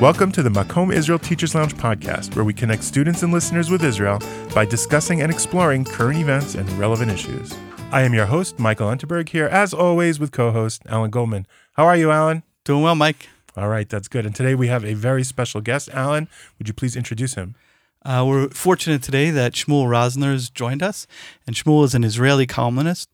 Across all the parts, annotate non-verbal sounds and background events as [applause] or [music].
Welcome to the Makom Israel Teachers Lounge podcast, where we connect students and listeners with Israel by discussing and exploring current events and relevant issues. I am your host, Michael Unterberg, here as always with co host Alan Goldman. How are you, Alan? Doing well, Mike. All right, that's good. And today we have a very special guest. Alan, would you please introduce him? Uh, we're fortunate today that Shmuel Rosner has joined us. And Shmuel is an Israeli columnist,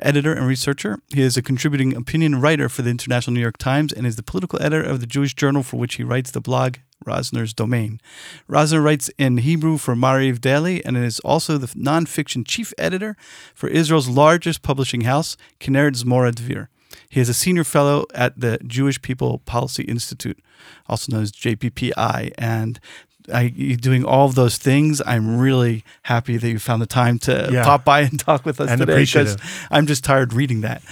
editor, and researcher. He is a contributing opinion writer for the International New York Times and is the political editor of the Jewish Journal, for which he writes the blog Rosner's Domain. Rosner writes in Hebrew for Maariv Daily and is also the nonfiction chief editor for Israel's largest publishing house, Kinneret Zmora Dvir. He is a senior fellow at the Jewish People Policy Institute, also known as JPPI, and I, doing all of those things. I'm really happy that you found the time to yeah. pop by and talk with us and today because I'm just tired reading that.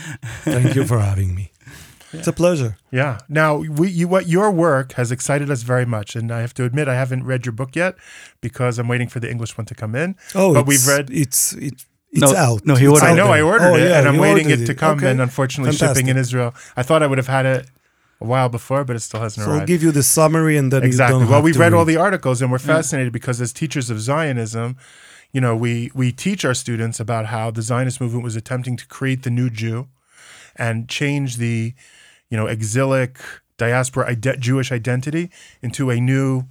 Thank you for having me. Yeah. [laughs] It's a pleasure. Yeah. Now, we, you, what your work has excited us very much, and I have to admit, I haven't read your book yet because I'm waiting for the English one to come in. Oh, but we've read. It's it, it's no, out. No, he ordered. I know. I ordered oh, it, yeah, and I'm waiting it to come. Okay. And unfortunately, Fantastic. shipping in Israel. I thought I would have had it a while before, but it still hasn't so arrived. I'll give you the summary and then exactly. well, we've read, read, all the articles and we're fascinated because as teachers of Zionism, you know, we we teach our students about how the Zionist movement was attempting to create the new Jew and change the, you know, exilic diaspora ide- Jewish identity into a new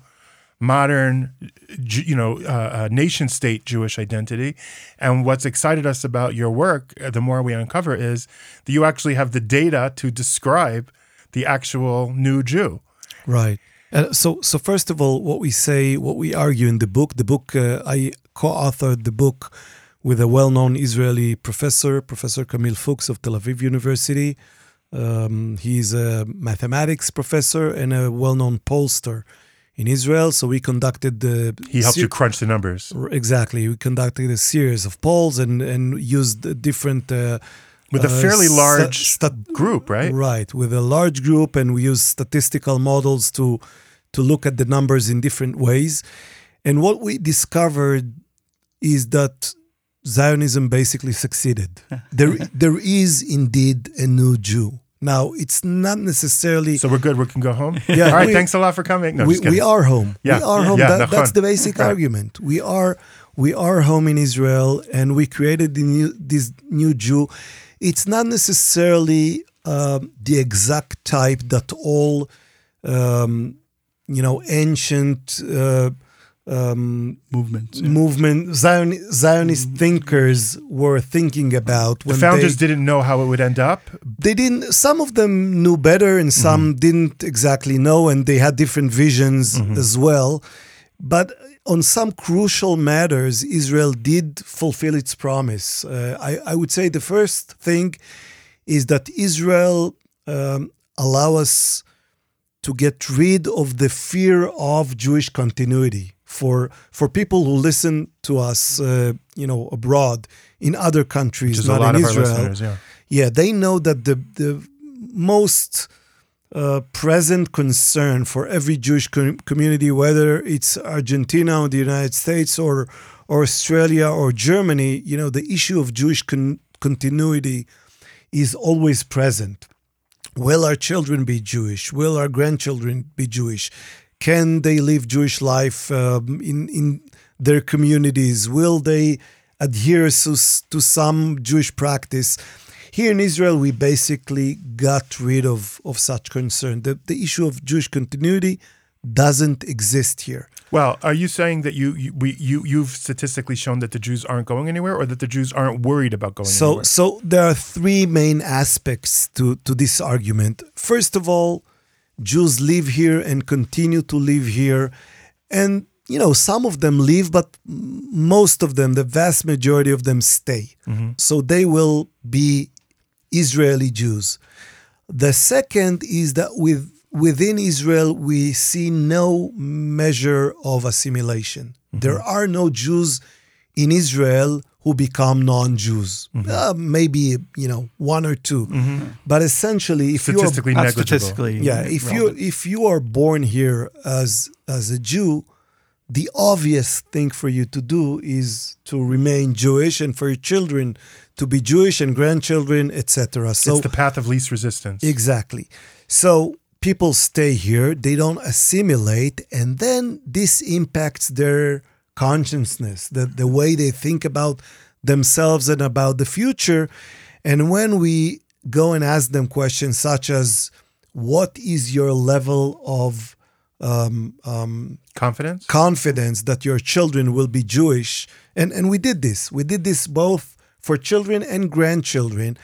modern, you know, uh, uh, nation state Jewish identity. And what's excited us about your work, uh, the more we uncover, is that you actually have the data to describe the actual new Jew. Right. Uh, so, so first of all, what we say, what we argue in the book, the book uh, I co-authored the book with a well-known Israeli professor, Professor Camil Fuchs of Tel Aviv University. Um, he's a mathematics professor and a well-known pollster in Israel. So we conducted the. He helped you crunch the numbers. Exactly. We conducted a series of polls and and used different. Uh, with a uh, fairly large st- group, right? Right, with a large group, and we use statistical models to to look at the numbers in different ways. And what we discovered is that Zionism basically succeeded. [laughs] there, there is indeed a new Jew. Now, it's not necessarily. So we're good. We can go home. Yeah. All right. We, thanks a lot for coming. No, we, we are home. Yeah. We are home. Yeah, that, that's the basic right. argument. We are we are home in Israel, and we created the new, this new Jew. It's not necessarily um, the exact type that all um, you know ancient. Uh, um, movement, yeah. movement Zion, Zionist mm-hmm. thinkers were thinking about. the founders they, didn't know how it would end up. They didn't. Some of them knew better, and some mm-hmm. didn't exactly know, and they had different visions mm-hmm. as well. But on some crucial matters, Israel did fulfill its promise. Uh, I, I, would say the first thing is that Israel um, allow us to get rid of the fear of Jewish continuity for for people who listen to us, uh, you know, abroad in other countries, not in Israel. Yeah. yeah, they know that the the most uh, present concern for every Jewish com- community, whether it's Argentina or the United States or or Australia or Germany, you know, the issue of Jewish con- continuity is always present. Will our children be Jewish? Will our grandchildren be Jewish? Can they live Jewish life um, in in their communities? Will they adhere to, to some Jewish practice? Here in Israel, we basically got rid of, of such concern. The, the issue of Jewish continuity doesn't exist here. Well, are you saying that you you, we, you you've statistically shown that the Jews aren't going anywhere, or that the Jews aren't worried about going so, anywhere? So there are three main aspects to to this argument. First of all, Jews live here and continue to live here. And, you know, some of them leave, but most of them, the vast majority of them stay. Mm-hmm. So they will be Israeli Jews. The second is that with within Israel, we see no measure of assimilation. Mm-hmm. There are no Jews in Israel who become non-Jews. Mm-hmm. Uh, maybe you know one or 2 mm-hmm. but essentially, if you are negligible. statistically, yeah, if you if you are born here as as a Jew, the obvious thing for you to do is to remain Jewish, and for your children to be Jewish and grandchildren, etc. So it's the path of least resistance. Exactly. So people stay here, they don't assimilate, and then this impacts their consciousness, the, the way they think about themselves and about the future. And when we go and ask them questions such as, What is your level of um, um, Confidence? confidence that your children will be Jewish. And and we did this. We did this both for children and grandchildren.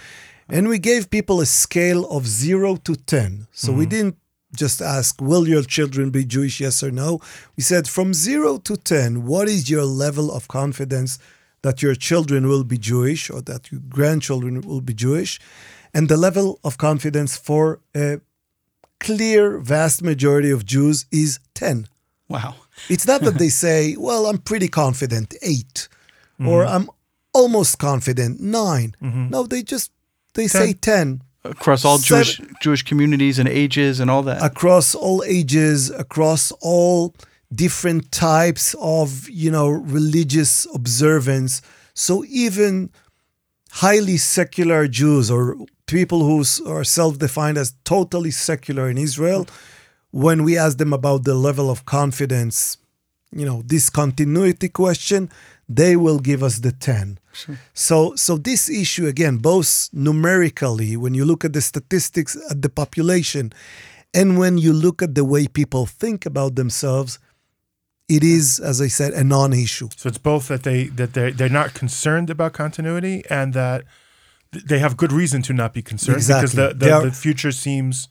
And we gave people a scale of 0 to 10. So we mm-hmm. didn't just ask will your children be Jewish yes or no. We said from 0 to 10 what is your level of confidence that your children will be Jewish or that your grandchildren will be Jewish and the level of confidence for a clear vast majority of Jews is 10. Wow. It's not that [laughs] they say, well, I'm pretty confident, 8 or mm-hmm. I'm almost confident, 9 mm-hmm. No, they just they say 10 Across all Seven- Jewish Jewish communities and ages and all that. across all ages, across all different types of, you know, religious observance. So even highly secular Jews or people who are self-defined as totally secular in Israel, when we ask them about the level of confidence, you know, this continuity question, they will give us the 10. So so this issue again, both numerically, when you look at the statistics at the population, and when you look at the way people think about themselves, it is, as I said, a non-issue. So it's both that they that they they're not concerned about continuity and that they have good reason to not be concerned because the, the, are- the future seems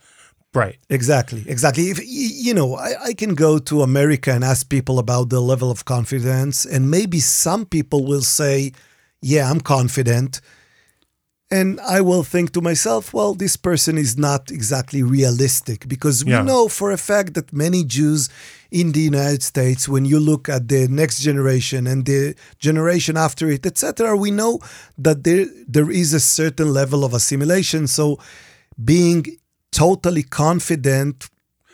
bright. Exactly, exactly. If you know, I, I can go to America and ask people about the level of confidence, and maybe some people will say, "Yeah, I'm confident," and I will think to myself, "Well, this person is not exactly realistic," because we know for a fact that many Jews in the United States, when you look at the next generation and the generation after it, etc., we know that there there is a certain level of assimilation. So, being totally confident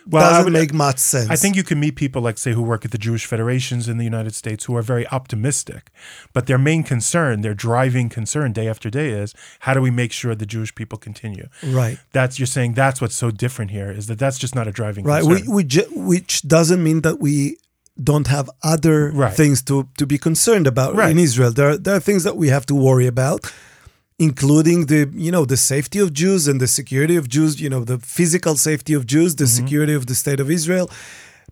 Well, doesn't would- make much sense. I think you can meet people like say who work at the Jewish federations in the United States who are very optimistic, but their main concern, their driving concern day after day is how do we make sure the Jewish people continue? right, That's you're saying that's what's so different here is that that's just not a driving right. We, concern. we ju- which doesn't mean that we don't have other Right. things to to be concerned about Right. in Israel. There are, there are things that we have to worry about, including the you know the safety of Jews and the security of Jews. You know the physical safety of Jews, the Mm-hmm. security of the state of Israel.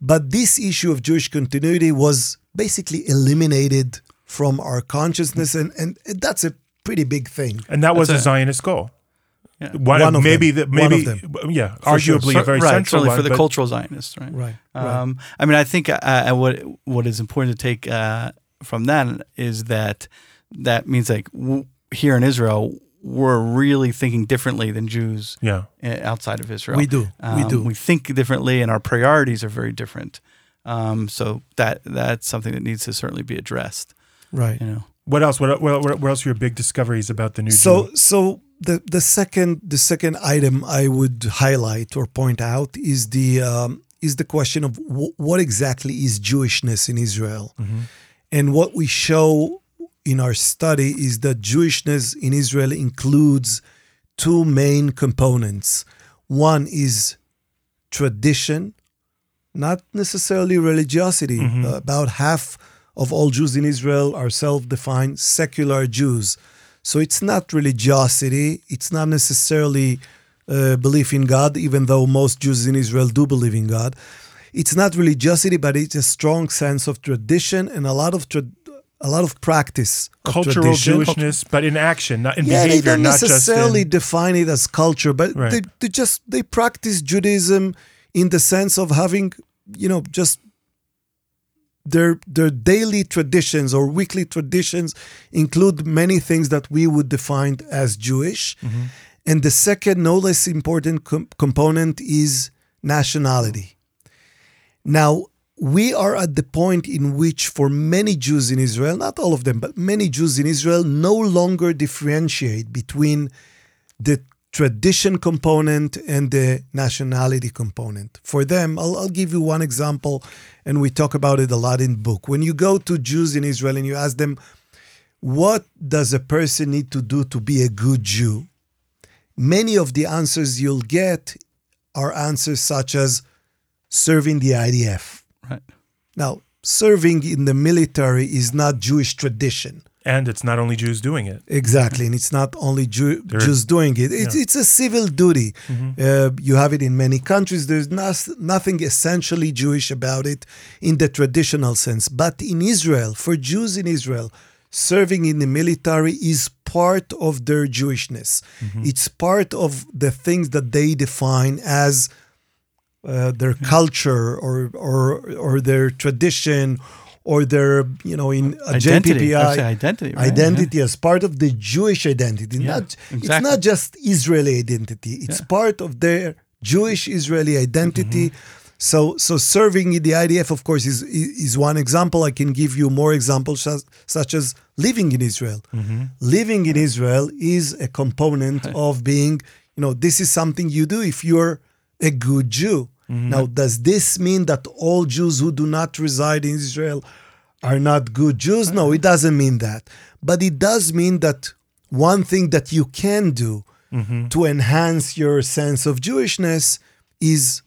But this issue of Jewish continuity was basically eliminated from our consciousness, and and that's a pretty big thing. and that was That's a a- Zionist goal. Yeah. One, One of maybe them. the One maybe of them. yeah, For arguably Cer- a very right, central one. for the but- cultural Zionists, right? Right. right. Um, I mean, I think uh, uh, what what is important to take uh, from that is that that means like w- here in Israel, we're really thinking differently than Jews yeah. uh, outside of Israel. We do. We Um, do. We think differently, and our priorities are very different. Um, so that that's something that needs to certainly be addressed. right. You know. What else? What, what, what else are your big discoveries about the new So Jew? so the the second the second item I would highlight or point out is the um, is the question of w- what exactly is Jewishness in Israel, and what we show in our study is that Jewishness in Israel includes two main components. One is tradition, not necessarily religiosity. Uh, about half of all Jews in Israel are self defined secular Jews. So it's not religiosity, it's not necessarily uh, belief in God, even though most Jews in Israel do believe in God. It's not religiosity, but it's a strong sense of tradition and a lot of tra- a lot of practice. Of Cultural tradition. Jewishness, but in action, not in Yeah, they don't not necessarily just in, define it as culture, but Right. they, they just they practice Judaism in the sense of having, you know, just their their daily traditions or weekly traditions include many things that we would define as Jewish. Mm-hmm. And the second, no less important com- component is nationality. Now, we are at the point in which, for many Jews in Israel, not all of them, but many Jews in Israel no longer differentiate between the tradition component and the nationality component. For them, I'll, I'll give you one example, and we talk about it a lot in book. When you go to Jews in Israel and you ask them, what does a person need to do to be a good Jew? Many of the answers you'll get are answers such as serving the IDF. Right. Now, serving in the military is not Jewish tradition. And it's not only Jews doing it. Exactly, and it's not only Jew, Jews doing it. It's, it's a civil duty. Uh, you have it in many countries. There's nos- nothing essentially Jewish about it in the traditional sense. But in Israel, for Jews in Israel, serving in the military is part of their Jewishness. It's part of the things that they define as uh, their culture or, or or their tradition or their you know in uh, Identity. JPPI identity. Right? identity as part of the Jewish identity. Yeah, not it's not just Israeli identity. It's Yeah. part of their Jewish Israeli identity. Mm-hmm. So so serving in the IDF, of course, is is one example. I can give you more examples such, such as living in Israel. Mm-hmm. Living in Israel is a component [laughs] of being. You know, this is something you do if you're a good Jew. Mm-hmm. Now, does this mean that all Jews who do not reside in Israel are not good Jews? No, it doesn't mean that. But it does mean that one thing that you can do Mm-hmm. to enhance your sense of Jewishness is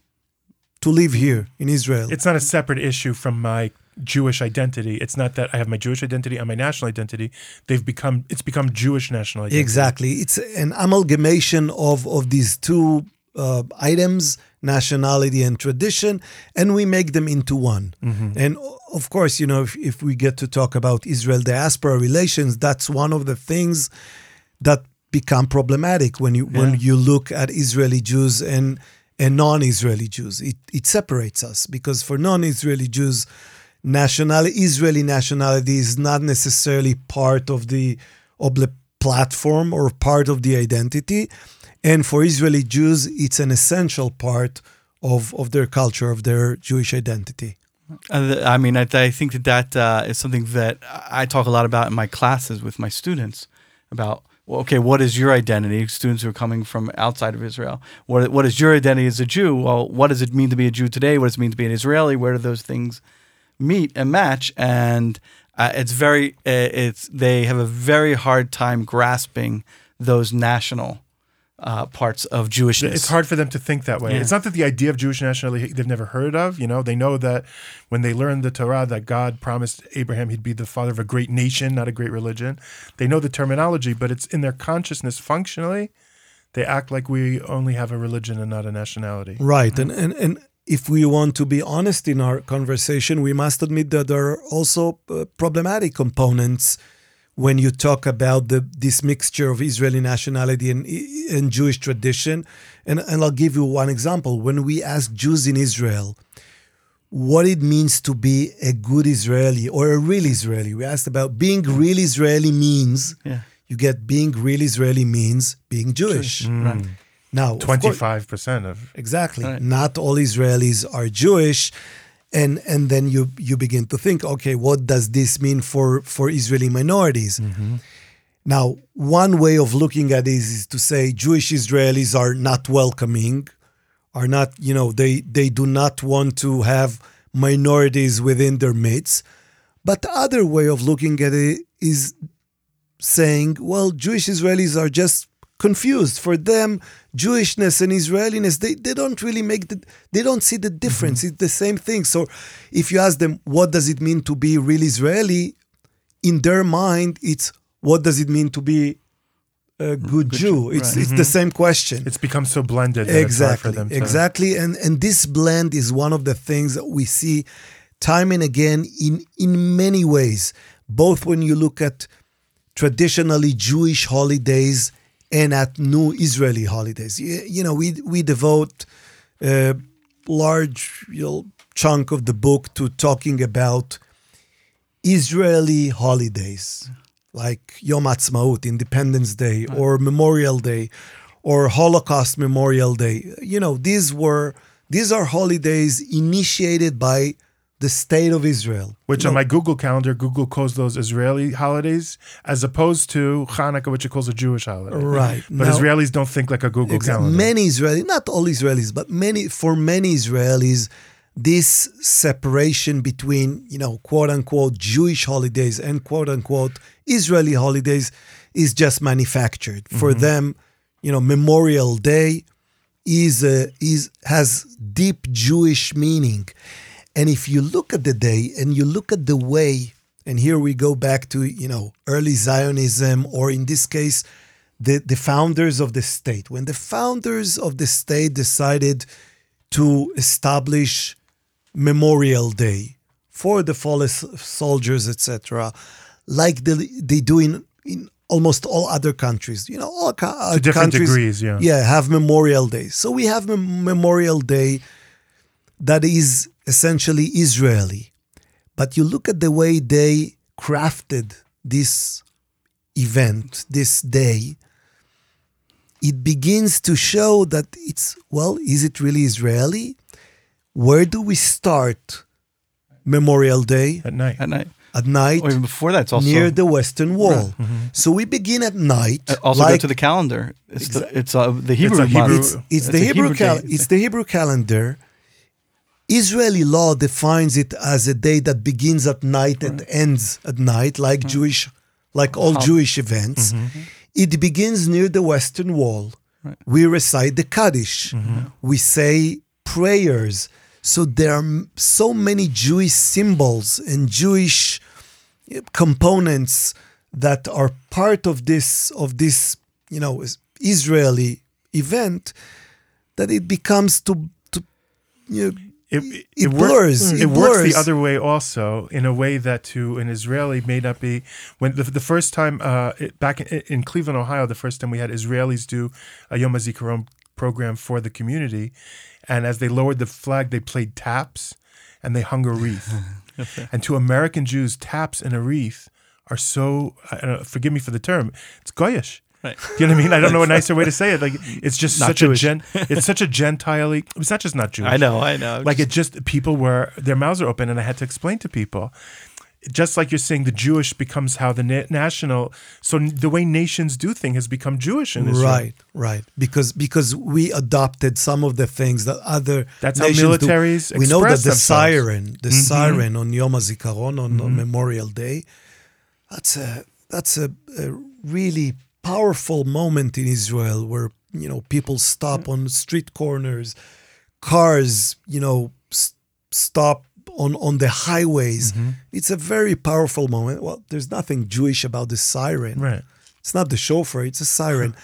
to live here in Israel. It's not a separate issue from my Jewish identity. It's not that I have my Jewish identity and my national identity. They've become it's become Jewish national identity. Exactly. It's an amalgamation of, of these two uh, items, nationality and tradition, and we make them into one. Mm-hmm. And of course, you know, if, if we get to talk about Israel diaspora relations, that's one of the things that become problematic when you when you look at Israeli Jews and and non-Israeli Jews. It it separates us because for non-Israeli Jews, nationality Israeli nationality is not necessarily part of the of the platform or part of the identity, and for Israeli Jews, it's an essential part of of their culture of their Jewish identity. I mean, I, I think that that uh, is something that I talk a lot about in my classes with my students about. Well, okay, what is your identity? Students who are coming from outside of Israel. What what is your identity as a Jew? Well, what does it mean to be a Jew today? What does it mean to be an Israeli? Where do those things meet and match? And uh, it's very uh, it's they have a very hard time grasping those national uh, parts of Jewishness. It's hard for them to think that way. Yeah. It's not that the idea of Jewish nationality they've never heard of. You know, they know that when they learn the Torah that God promised Abraham he'd be the father of a great nation, not a great religion. They know the terminology, but it's in their consciousness functionally. They act like we only have a religion and not a nationality. Right. And, and, and if we want to be honest in our conversation, we must admit that there are also uh, problematic components when you talk about the this mixture of Israeli nationality and, and Jewish tradition. And, and I'll give you one example. When we ask Jews in Israel what it means to be a good Israeli or a real Israeli, we asked about being real Israeli means, yeah. you get being real Israeli means being Jewish. Right. Mm. Now, of course- Twenty-five percent of Exactly. Right. Not all Israelis are Jewish. And and then you you begin to think, okay, what does this mean for, for Israeli minorities? Mm-hmm. Now, one way of looking at this is to say Jewish Israelis are not welcoming, are not, you know, they they do not want to have minorities within their midst. But the other way of looking at it is saying, well, Jewish Israelis are just confused. For them, Jewishness and Israeliness, they, they don't really make the, they don't see the difference. Mm-hmm. It's the same thing. So if you ask them, what does it mean to be real Israeli? In their mind, it's what does it mean to be a mm-hmm. good, Jew? It's, right. it's the mm-hmm. same question it's become so blended exactly them to exactly and and this blend is one of the things that we see time and again in in many ways both when you look at traditionally jewish holidays and at new israeli holidays you, you know we we devote a large you know, chunk of the book to talking about israeli holidays like Yom Ha'atzmaut, Independence Day, or Memorial Day, or Holocaust Memorial Day. You know, these were these are holidays initiated by the state of Israel. Which on my Google calendar, Google calls those Israeli holidays, as opposed to Hanukkah, which it calls a Jewish holiday. Right. But Now- Israelis don't think like a Google Exact- calendar. Many Israelis, not all Israelis, but many for many Israelis, this separation between you know quote unquote Jewish holidays and quote unquote Israeli holidays is just manufactured. For mm-hmm. them, you know, Memorial Day is a, is has deep Jewish meaning. And if you look at the day and you look at the way, and here we go back to you know early Zionism, or in this case, the the founders of the state. When the founders of the state decided to establish Memorial Day for the fallen soldiers, etc., like they, they do in, in almost all other countries. You know, all co- uh, To different countries, degrees, yeah. yeah, have Memorial Day. So we have Memorial Day that is essentially Israeli. But you look at the way they crafted this event, this day, it begins to show that it's, well, is it really Israeli? Where do we start Memorial Day? At night. At night. At night, Or even before that, it's also near the Western Wall. So we begin at night. Uh, also go to the calendar. It's the, it's uh, the Hebrew a Hebrew- month. it's, it's It's the Hebrew, Hebrew cal- it's the Hebrew calendar. Israeli law defines it as a day that begins at night and ends at night, like mm-hmm. Jewish, like all How- Jewish events. Mm-hmm. It begins near the Western Wall. We recite the Kaddish. Mm-hmm. We say prayers. So there are so many Jewish symbols and Jewish uh, components that are part of this of this you know Israeli event that it becomes to to you know, It, It work- blurs, It, it works blurs. the other way also, in a way that to an Israeli may not be. When the, the first time uh, it, back in, in Cleveland, Ohio, the first time we had Israelis do a Yom HaZikaron program for the community, and as they lowered the flag, they played taps and they hung a wreath. [laughs] and to American Jews, taps and a wreath are so. I forgive me for the term. It's goyish. Right. Do [laughs] you know what I mean? I don't know a nicer way to say it. Like [laughs] it's just Not such Jewish. a gen. [laughs] It's such a gentile. It's not just not Jewish I know, I know. like it just people were their mouths are open and i had to explain to people just like you're saying the jewish becomes how the na- national so the way nations do things has become jewish in Israel. right right because because we adopted some of the things that other That's how nations do. militaries we know that the themselves. siren the mm-hmm. siren on Yom HaZikaron on, on mm-hmm. Memorial Day that's a that's a, a really powerful moment in Israel where you know people stop on street corners cars you know s- stop on on the highways. Mm-hmm. It's a very powerful moment. Well there's nothing jewish about the siren. Right. It's not the shofar it's a siren.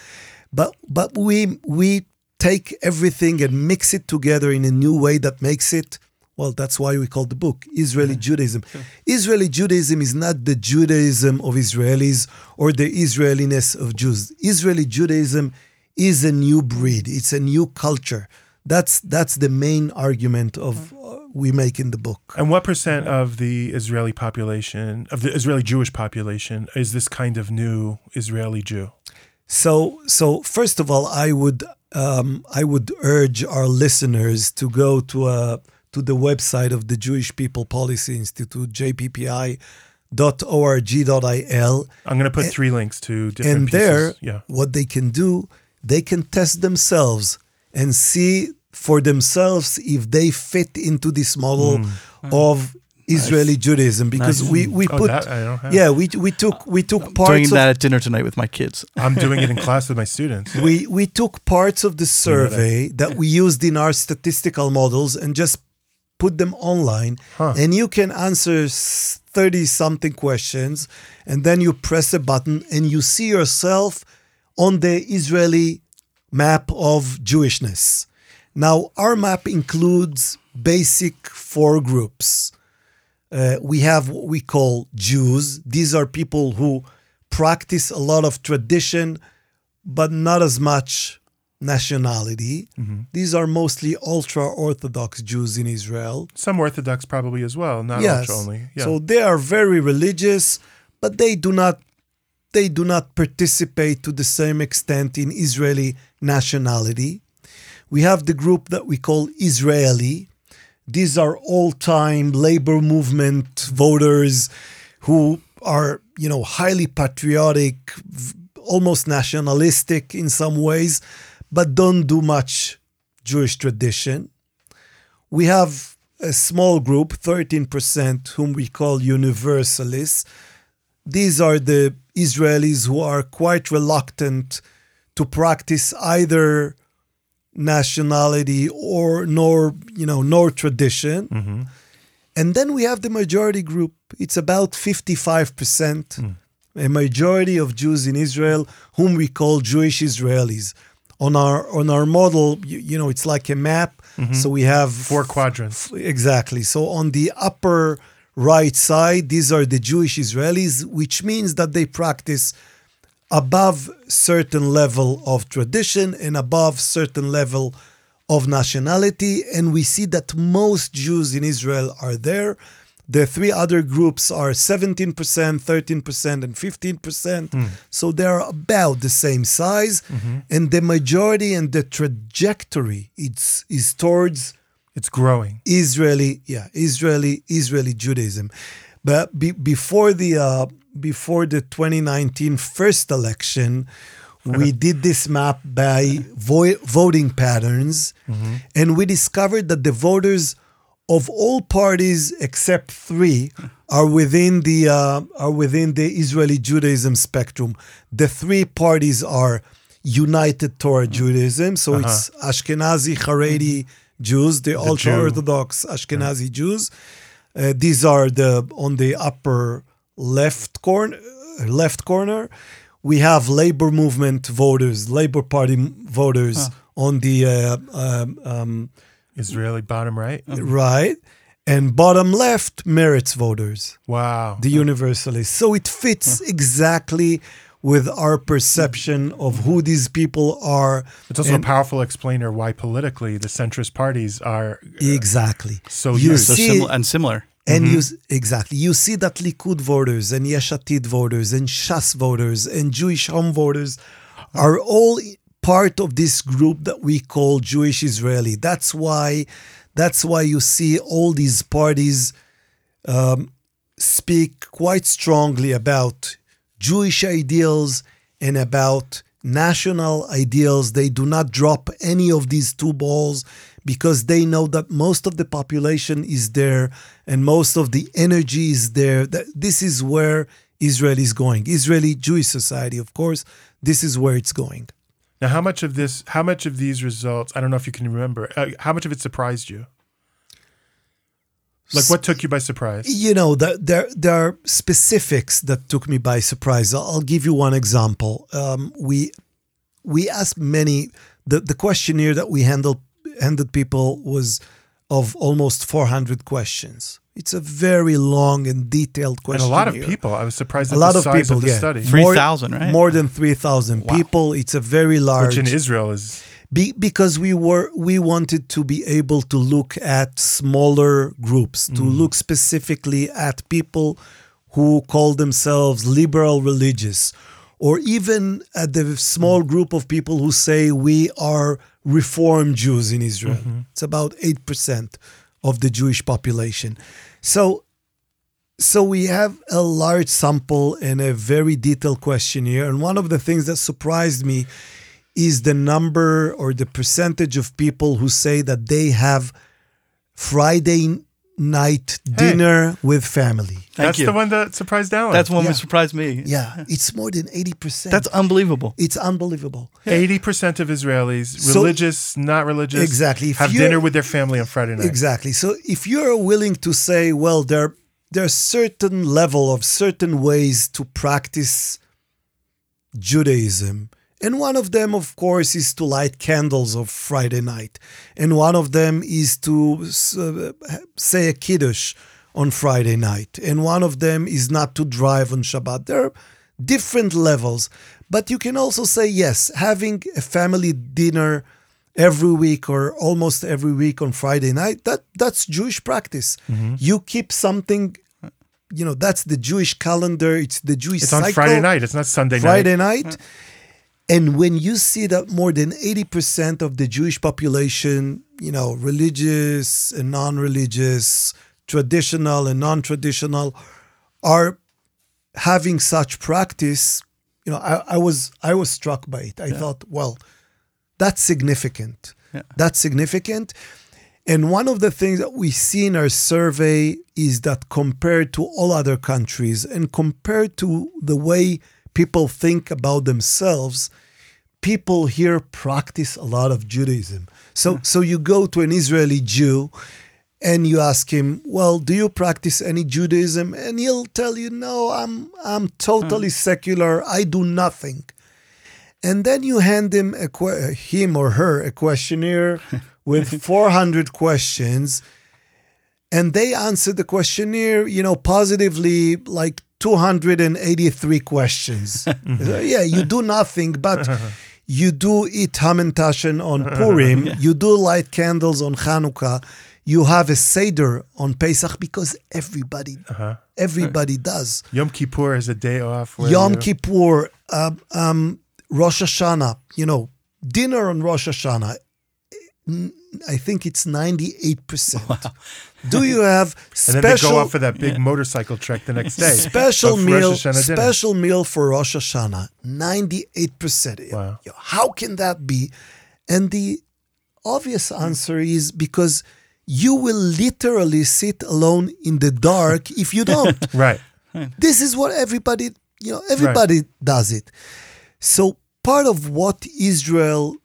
But but we we take everything and mix it together in a new way that makes it well that's why we call the book israeli judaism. [laughs] Israeli judaism is not the judaism of israelis or the israeliness of jews. Israeli judaism is a new breed. It's a new culture. That's that's the main argument of uh, we make in the book. And what percent of the israeli population of the israeli jewish population is this kind of new israeli jew? So, so first of all, I would um, I would urge our listeners to go to uh, to the website of the Jewish People Policy Institute, jppi.org.il, i'm going to put three links to different and pieces. there, yeah. what they can do, they can test themselves and see for themselves if they fit into this model hmm. of Israeli Judaism, because Nice. we we Oh, put that I don't have. yeah we we took we took parts doing of that at dinner tonight with my kids. i'm doing it in [laughs] class with my students. We we took parts of the survey that we used in our statistical models and just put them online Huh. and you can answer 30 something questions and then you press a button and you see yourself on the Israeli map of Jewishness. Now our map includes basic four groups. Uh, we have what we call Jews. These are people who practice a lot of tradition, but not as much nationality. Mm-hmm. These are mostly ultra Orthodox Jews in Israel. some orthodox probably as well not yes. ultra only yeah So they are very religious, but they do not they do not participate to the same extent in Israeli nationality. We have the group that we call Israeli. These are all-time labor movement voters who are, you know, highly patriotic, almost nationalistic in some ways, but don't do much Jewish tradition. We have a small group, 13%, whom we call universalists. These are the Israelis who are quite reluctant to practice either nationality or nor you know nor tradition. Mm-hmm. And then we have the majority group. It's about 55%, Hmm. a majority of Jews in Israel, whom we call Jewish Israelis. On our on our model, you, you know, it's like a map. So we have Mm-hmm. Four quadrants. Exactly. So on the upper right side, these are the Jewish Israelis, which means that they practice above certain level of tradition and above certain level of nationality. And we see that most Jews in Israel are there. The three other groups are 17%, 13%, and 15%. Hmm. So they're about the same size. Mm-hmm. And the majority and the trajectory it's, is towards It's growing. Israeli, yeah, Israeli, Israeli Judaism. But be, before the uh, before the 2019 first election, we [laughs] did this map by vo- voting patterns, mm-hmm. and we discovered that the voters of all parties except three are within the uh, are within the Israeli Judaism spectrum. The three parties are United Torah Judaism, so it's Ashkenazi Haredi Jews, the ultra Orthodox Ashkenazi Jews. Uh, these are the on the upper left corner. Left corner, we have labor movement voters, Labor Party voters on the uh, um, um, Israeli mm. bottom right. Uh, right, and bottom left, Meretz voters, Wow. the Universalists. So it fits exactly with our perception of who these people are. It's also and- a powerful explainer why politically the centrist parties are uh, Exactly. so you used. So see, similar and similar. and mm-hmm. you exactly you see that Likud voters and Yesh Atid voters and Shas voters and Jewish Home voters uh, are all i- part of this group that we call Jewish Israeli. That's why that's why you see all these parties um, speak quite strongly about Jewish ideals and about national ideals. They do not drop any of these two balls because they know that most of the population is there and most of the energy is there. That this is where Israel is going. Israeli Jewish society, of course, this is where it's going. Now, how much of this, how much of these results, I don't know if you can remember, uh, how much of it surprised you? Like what took you by surprise? you know there, there there are specifics that took me by surprise i'll give you one example um, we we asked many the, the questionnaire that we handled handed people was of almost 400 questions it's a very long and detailed question. And a lot of people. I was surprised at a lot the of size people of the yeah. study, 3,000, right? more than 3000 people. It's a very large which in Israel is be, because we were we wanted to be able to look at smaller groups to mm. look specifically at people who call themselves liberal religious or even at the small mm. group of people who say we are reformed Jews in Israel. Mm-hmm. It's about 8% of the Jewish population so so we have a large sample and a very detailed questionnaire and one of the things that surprised me is the number or the percentage of people who say that they have Friday night dinner with family. Thank that's you. the one that surprised Alan. That's the one Yeah. that surprised me. Yeah, it's more than 80%. That's unbelievable. it's unbelievable. eighty percent of Israelis, So- religious, not religious, Exactly. Have dinner with their family on Friday night. Exactly. So if you're willing to say, well, there there are certain level of certain ways to practice Judaism, and one of them, of course, is to light candles of Friday night, and one of them is to uh, say a kiddush on Friday night, and one of them is not to drive on Shabbat. There are different levels, but you can also say yes, having a family dinner every week or almost every week on Friday night, that that's Jewish practice. You keep something, you know, that's the Jewish calendar. It's the Jewish It's on cycle. Friday night. It's not Sunday Friday night. Friday night. And when you see that more than 80% of the Jewish population, you know, religious and non religious, traditional and non traditional, are having such practice, you know, I, I was I was struck by it. I thought, well, that's significant. Yeah. That's significant. And one of the things that we see in our survey is that compared to all other countries and compared to the way people think about themselves, people here practice a lot of Judaism. So so you go to an Israeli Jew and you ask him, "Well, do you practice any Judaism?" and he'll tell you, "No, I'm I'm totally hmm. secular. I do nothing." And then you hand him a que- him or her a questionnaire [laughs] with 400 questions and they answer the questionnaire, you know, positively like 283 questions. [laughs] yeah, you do nothing, but [laughs] you do eat hamantashen on Purim, [laughs] you do light candles on Hanukkah, you have a seder on Pesach because everybody, everybody does. Yom Kippur is a day off. where Yom you- Kippur, um, um, Rosh Hashanah, you know, dinner on Rosh Hashanah. n- I think it's 98%. Do you have [laughs] And then they special go out for that big motorcycle trek the next day. special meal Hashanah dinner. special meal for Rosh Hashanah? 98%. Wow. How can that be? And the obvious answer is because you will literally sit alone in the dark if you don't. [laughs] Right. this is what everybody you know everybody does it so part of what israel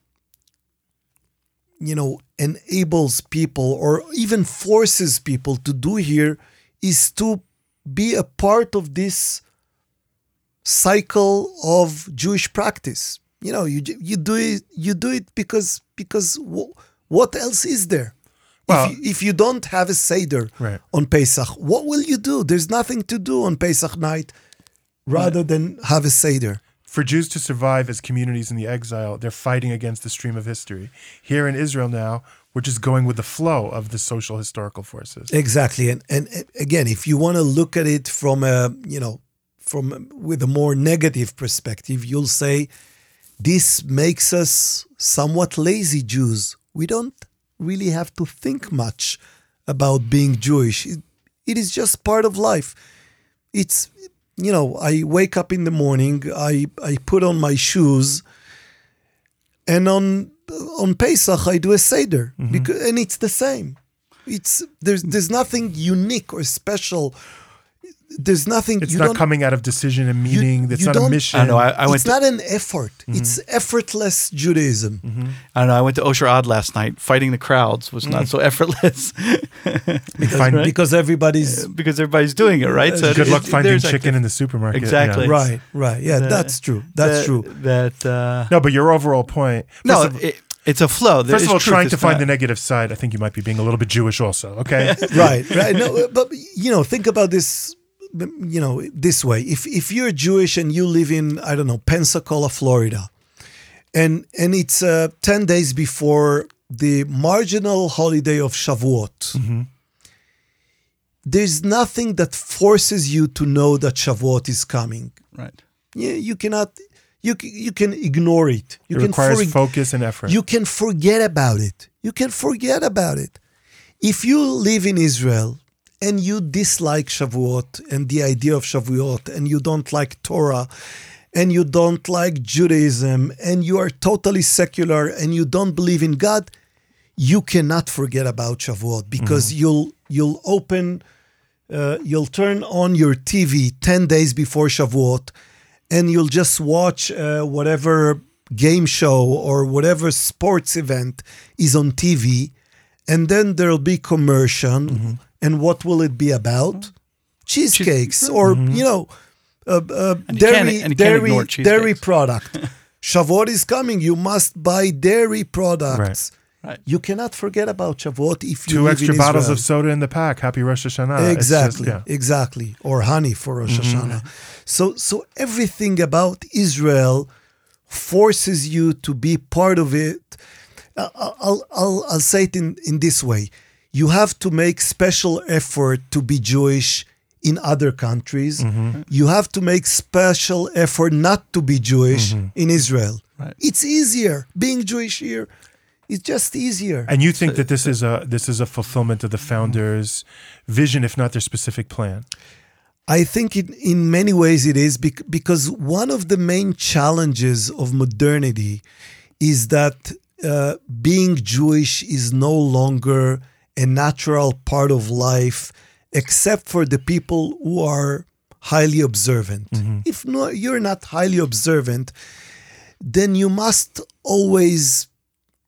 you know enables people or even forces people to do here is to be a part of this cycle of jewish practice you know you you do it you do it because because wh- what else is there Well- if, you, if you don't have a seder Right. on Pesach, what will you do? There's nothing to do on Pesach night rather than have a seder. For Jews to survive as communities in the exile, they're fighting against the stream of history. Here in Israel now, we're just going with the flow of the social historical forces. Exactly, and and again, if you want to look at it from a you know from with a more negative perspective, you'll say this makes us somewhat lazy Jews. We don't really have to think much about being Jewish. It, it is just part of life. It's you know, I wake up in the morning, I I put on my shoes, and on on Pesach I do a seder mm-hmm. because and it's the same. It's there's there's nothing unique or special. There's nothing It's you not don't coming out of decision and meaning. it's you not a don't- mission. I know. I, I went. it's To, not an effort. Mm-hmm. It's effortless Judaism. Mm-hmm. I don't know. I went to Osher Ad last night. Fighting the crowds was not mm. so effortless [laughs] Find- right? Because everybody's because everybody's doing it right. Good Good it- luck it- finding there's chicken acti- in the supermarket. Exactly. Yeah. right, right. Yeah, The- that's true. That's that, true. That uh, No, but your overall point. No, of, it, it's a flow. There first of all, trying to find not- the negative side, I think you might be being a little bit Jewish also. Okay. [laughs] right right no but you know think about this you know this way if if you're jewish and you live in i don't know pensacola florida and and it's uh, 10 days before the marginal holiday of shavuot there's nothing that forces you to know that shavuot is coming right. you, you cannot you, you can ignore it you it can requires forg- focus and effort. you can forget about it. You can forget about it. If you live in Israel and you dislike Shavuot and the idea of Shavuot and you don't like Torah and you don't like Judaism and you are totally secular and you don't believe in God, you cannot forget about Shavuot because you'll you'll open uh, you'll turn on your TV 10 days before Shavuot and you'll just watch uh, whatever game show or whatever sports event is on TV, and then there'll be commercial. Mm-hmm. And what will it be about? Cheesecakes, or you know, uh, uh, And dairy, you can't dairy, dairy [laughs] product. Shavuot is coming. You must buy dairy products. Right. You cannot forget about Shavuot if you Two live extra in bottles of soda in the pack. Happy Rosh Hashanah. It's just- Exactly, yeah. exactly, or honey for Rosh Mm-hmm. Hashanah. So, so everything about Israel forces you to be part of it. I- I'll, I'll, I'll say it in, in this way: you have to make special effort to be Jewish in other countries. Mm-hmm. You have to make special effort not to be Jewish Mm-hmm. in Israel. Right. It's easier being Jewish here. It's just easier. And you think that this is a this is a fulfillment of the founders' vision, if not their specific plan. I think in, in many ways it is because one of the main challenges of modernity is that uh, being Jewish is no longer a natural part of life, except for the people who are highly observant. Mm-hmm. If no, you're not highly observant, then you must always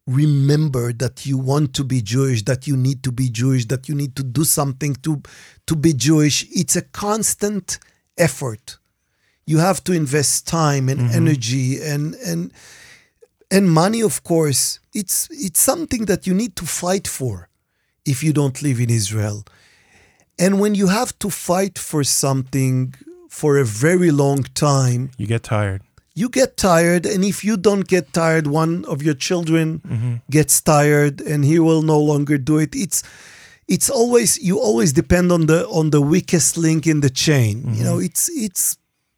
remember that you want to be Jewish, that you need to be Jewish, that you need to do something to to be Jewish. It's a constant effort. You have to invest time and mm-hmm. energy and and and money of course. It's it's something that you need to fight for if you don't live in Israel. And when you have to fight for something for a very long time, You get tired. you get tired and if you don't get tired one of your children mm-hmm. gets tired and he will no longer do it it's it's always you always depend on the on the weakest link in the chain you mm-hmm. know it's it's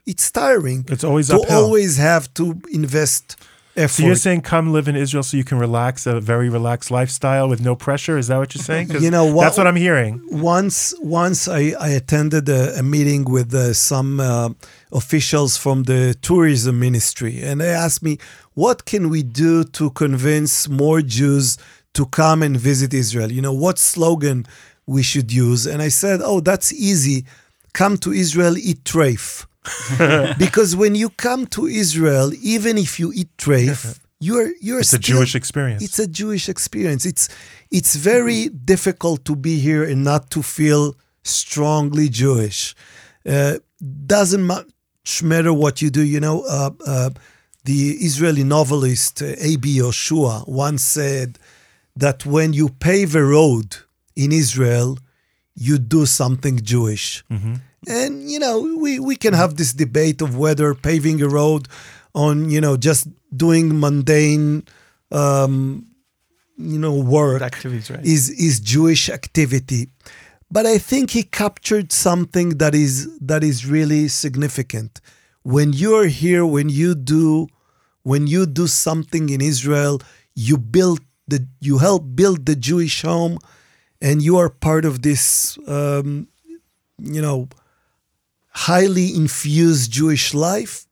it's tiring It's always to uphill. always have to invest effort So you're saying come live in Israel so you can relax a very relaxed lifestyle with no pressure? Is that what you're saying? You know what- That's what I'm hearing. once once I, I attended a, a meeting with uh, some uh, officials from the tourism ministry and they asked me what can we do to convince more Jews to come and visit Israel you know what slogan we should use and I said oh that's easy come to Israel eat treif [laughs] because when you come to Israel even if you eat treif [laughs] you're you're It's a Jewish experience. it's a Jewish experience. It's it's very difficult to be here and not to feel strongly Jewish. Uh, doesn't much matter what you do. You know, uh, uh, the Israeli novelist uh, A.B. Yehoshua once said that when you pave a road in Israel, you do something Jewish. And you know, we, we can have this debate of whether paving a road on you know just doing mundane um, you know work Activities, right? is is Jewish activity. But I think he captured something that is that is really significant. When you're here, when you do when you do something in Israel, you build the you help build the Jewish home, and you are part of this um, you know highly infused Jewish life.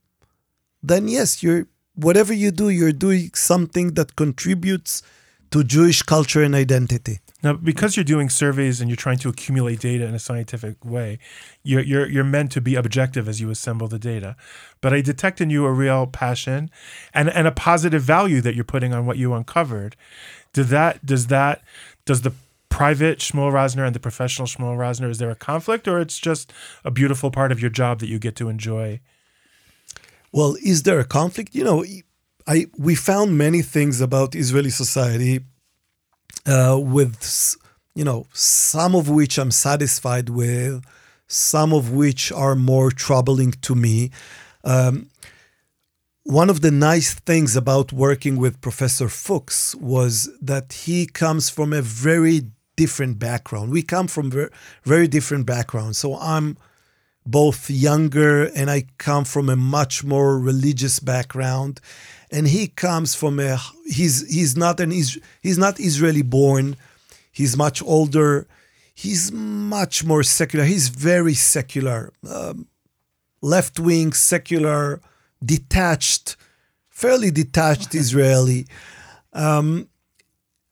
Then yes, you're whatever you do, you're doing something that contributes to Jewish culture and identity. Now, because you're doing surveys and you're trying to accumulate data in a scientific way, you're, you're, you're meant to be objective as you assemble the data. But I detect in you a real passion and, and a positive value that you're putting on what you uncovered. Does that, does that, does the private Shmuel Rosner and the professional Shmuel Rosner, is there a conflict or it's just a beautiful part of your job that you get to enjoy? Well, is there a conflict? You know, I we found many things about Israeli society, uh, with you know some of which I'm satisfied with, some of which are more troubling to me. Um, one of the nice things about working with Professor Fuchs was that he comes from a very different background. We come from ver- very different backgrounds. So I'm both younger and I come from a much more religious background. And he comes from a he's he's not an he's not Israeli born. He's much older. He's much more secular. He's very secular. Um, left wing secular detached fairly detached [laughs] Israeli. Um,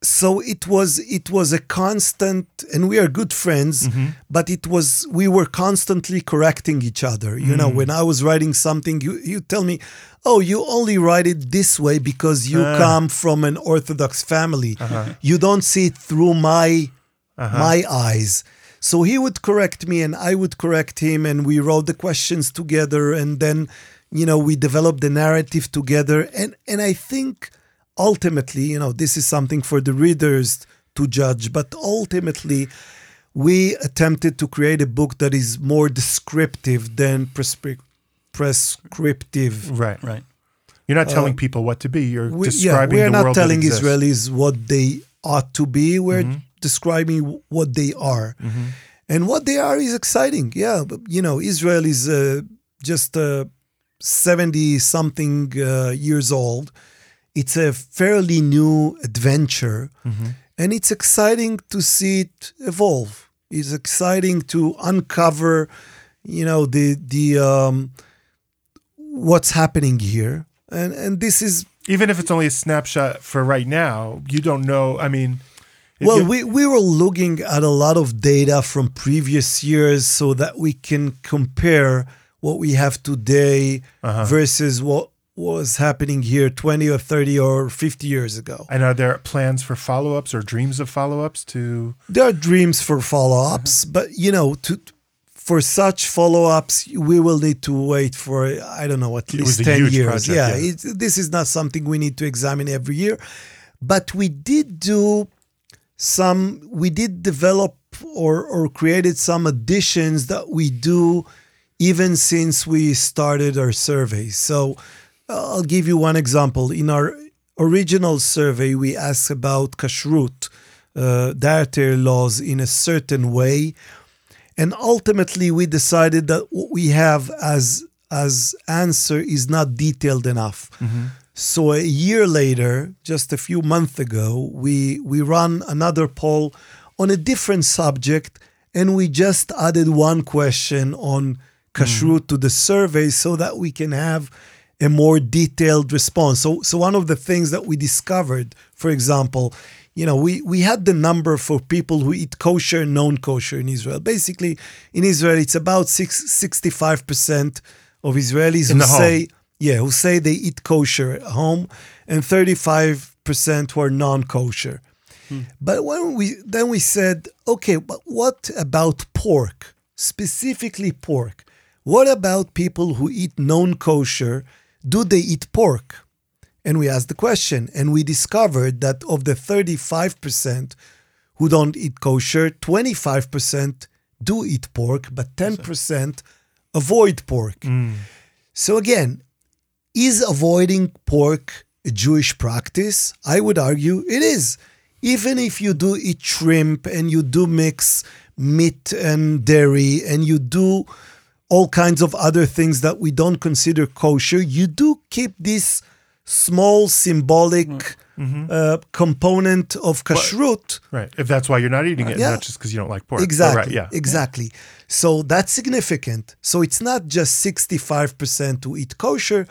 so it was it was a constant and we are good friends mm-hmm. but it was we were constantly correcting each other. You know mm. when i was writing something you you tell me oh you only write it this way because you uh. come from an orthodox family. Uh-huh. You don't see it through my uh-huh. my eyes. So he would correct me and i would correct him and we wrote the questions together and then you know we developed the narrative together. And and i think ultimately, you know, this is something for the readers to judge, but ultimately, we attempted to create a book that is more descriptive than prescri- prescriptive. Right. right. You're not telling people what to be. You're Uh, We, yeah, describing we are the not telling. Israelis what they ought to be. We're describing what they are. And what they are is exciting. Yeah, but, you know, Israel is uh, just uh, 70 something uh, years old. It's a fairly new adventure, and it's exciting to see it evolve. It's exciting to uncover, you know, the the um, what's happening here, and and this is Even if it's only a snapshot for right now, you don't know. I mean, Well, we, we were looking at a lot of data from previous years so that we can compare what we have today Uh-huh. versus what was happening here 20 or 30 or 50 years ago. And are there plans for follow ups or dreams of follow ups to? There are dreams for follow ups, Uh-huh. but you know, to for such follow ups, we will need to wait for I don't know at least a 10 huge years. project, yeah, yeah. It, this is not something we need to examine every year, but we did do some. We did develop or or created some additions that we do even since we started our survey. So I'll give you one example. In our original survey, we asked about kashrut, uh, dietary laws in a certain way, and ultimately we decided that what we have as as answer is not detailed enough. So a year later, just a few months ago, we we run another poll on a different subject, and we just added one question on kashrut to the survey so that we can have a more detailed response. So so one of the things that we discovered, for example, you know, we, we had the number for people who eat kosher and non-kosher in Israel. Basically, in Israel, it's about six, 65% of Israelis In who say yeah, who say they eat kosher at home, and 35% who are non-kosher. Hmm. But when we then we said, okay, but what about pork? Specifically pork. What about people who eat non-kosher? Do they eat pork? And we asked the question, and we discovered that of the 35% who don't eat kosher, 25% do eat pork, but 10% avoid pork. Mm. So again, is avoiding pork a Jewish practice? I would argue it is. Even if you do eat shrimp and you do mix meat and dairy and you do all kinds of other things that we don't consider kosher, you do keep this small symbolic uh, component of kashrut. Right. If that's why you're not eating it, Yeah. not just because you don't like pork. Oh, Exactly. Right. Yeah. Exactly. So that's significant. So it's not just 65% who eat kosher,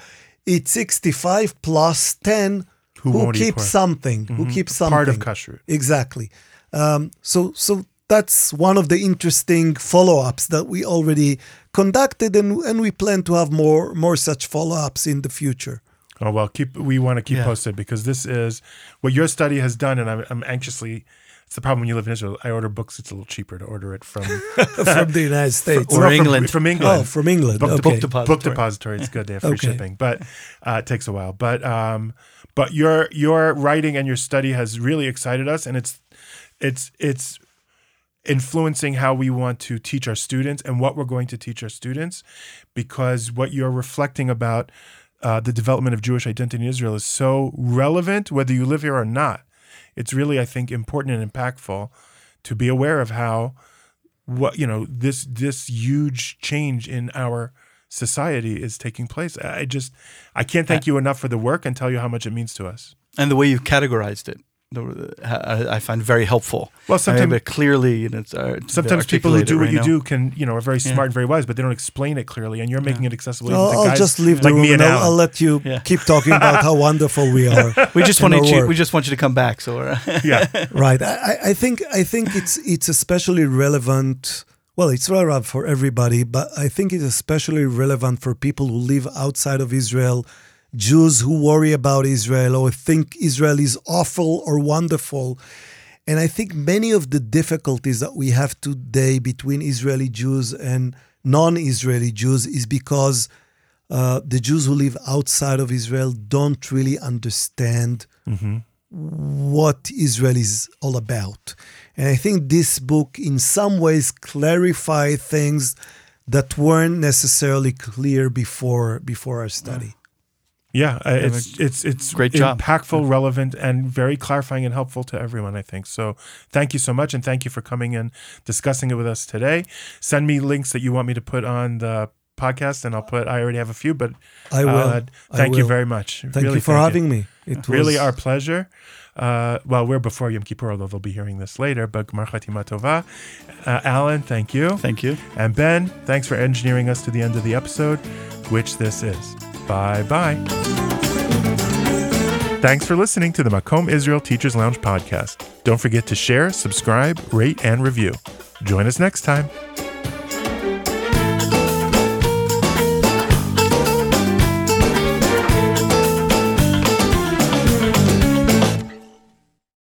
it's 65 plus 10 Who who, keep something, who keep something. Part of kashrut. Exactly. Um, so so that's one of the interesting follow-ups that we already conducted and, and we plan to have more more such follow-ups in the future. Oh well, keep. We want to keep Yeah. posted because this is what your study has done, and I'm, I'm anxiously. It's the problem when you live in Israel. I order books; it's a little cheaper to order it from [laughs] [laughs] from the United States. Or Well, from- England. From England. oh, from England. book, okay. book, depository. book depository. It's good. They have free Okay. shipping, but uh, it takes a while. But um, but your your writing and your study has really excited us, and it's it's it's influencing how we want to teach our students and what we're going to teach our students, because what you're reflecting about uh, the development of Jewish identity in Israel is so relevant, whether you live here or not. It's really, I think, important and impactful to be aware of how what you know this this huge change in our society is taking place. I just I can't thank you enough for the work and tell you how much it means to us. and the way you've categorized it, I I find very helpful. Well, I sometimes but clearly, and it's, uh, sometimes people who articulated do what right you now. do can you know are very Yeah. smart and very wise, but they don't explain it clearly, and you're making it accessible. even I'll, I'll guys just leave the like room and and I'll, I'll let you Yeah. keep talking about how [laughs] wonderful we are. We just want you. We just want you to come back. So [laughs] yeah, right I, I- I think i think it's it's especially relevant well it's relevant for everybody but i think it's especially relevant for people who live outside of israel jews who worry about israel or think israel is awful or wonderful and i think many of the difficulties that we have today between israeli jews and non-israeli jews is because uh, the jews who live outside of israel don't really understand what Israel is all about. And I think this book, in some ways, clarify things that weren't necessarily clear before before our study. Yeah. uh, It's it's it's Great job. impactful, relevant, and very clarifying and helpful to everyone. I think so. Thank you so much, and thank you for coming and discussing it with us today. Send me links that you want me to put on the podcast, and I'll put. I already have a few, but I will. I'll add- I thank you very much. Thank Really you for thank having me. It was really our pleasure. Uh, well, we're before Yom Kippur, although they'll be hearing this later. But Gmar Chatima Tova. Uh, Alan, thank you. thank you. And Ben, thanks for engineering us to the end of the episode, which this is. Bye bye. Thanks for listening to the Makom Israel Teachers Lounge podcast. Don't forget to share, subscribe, rate, and review. Join us next time.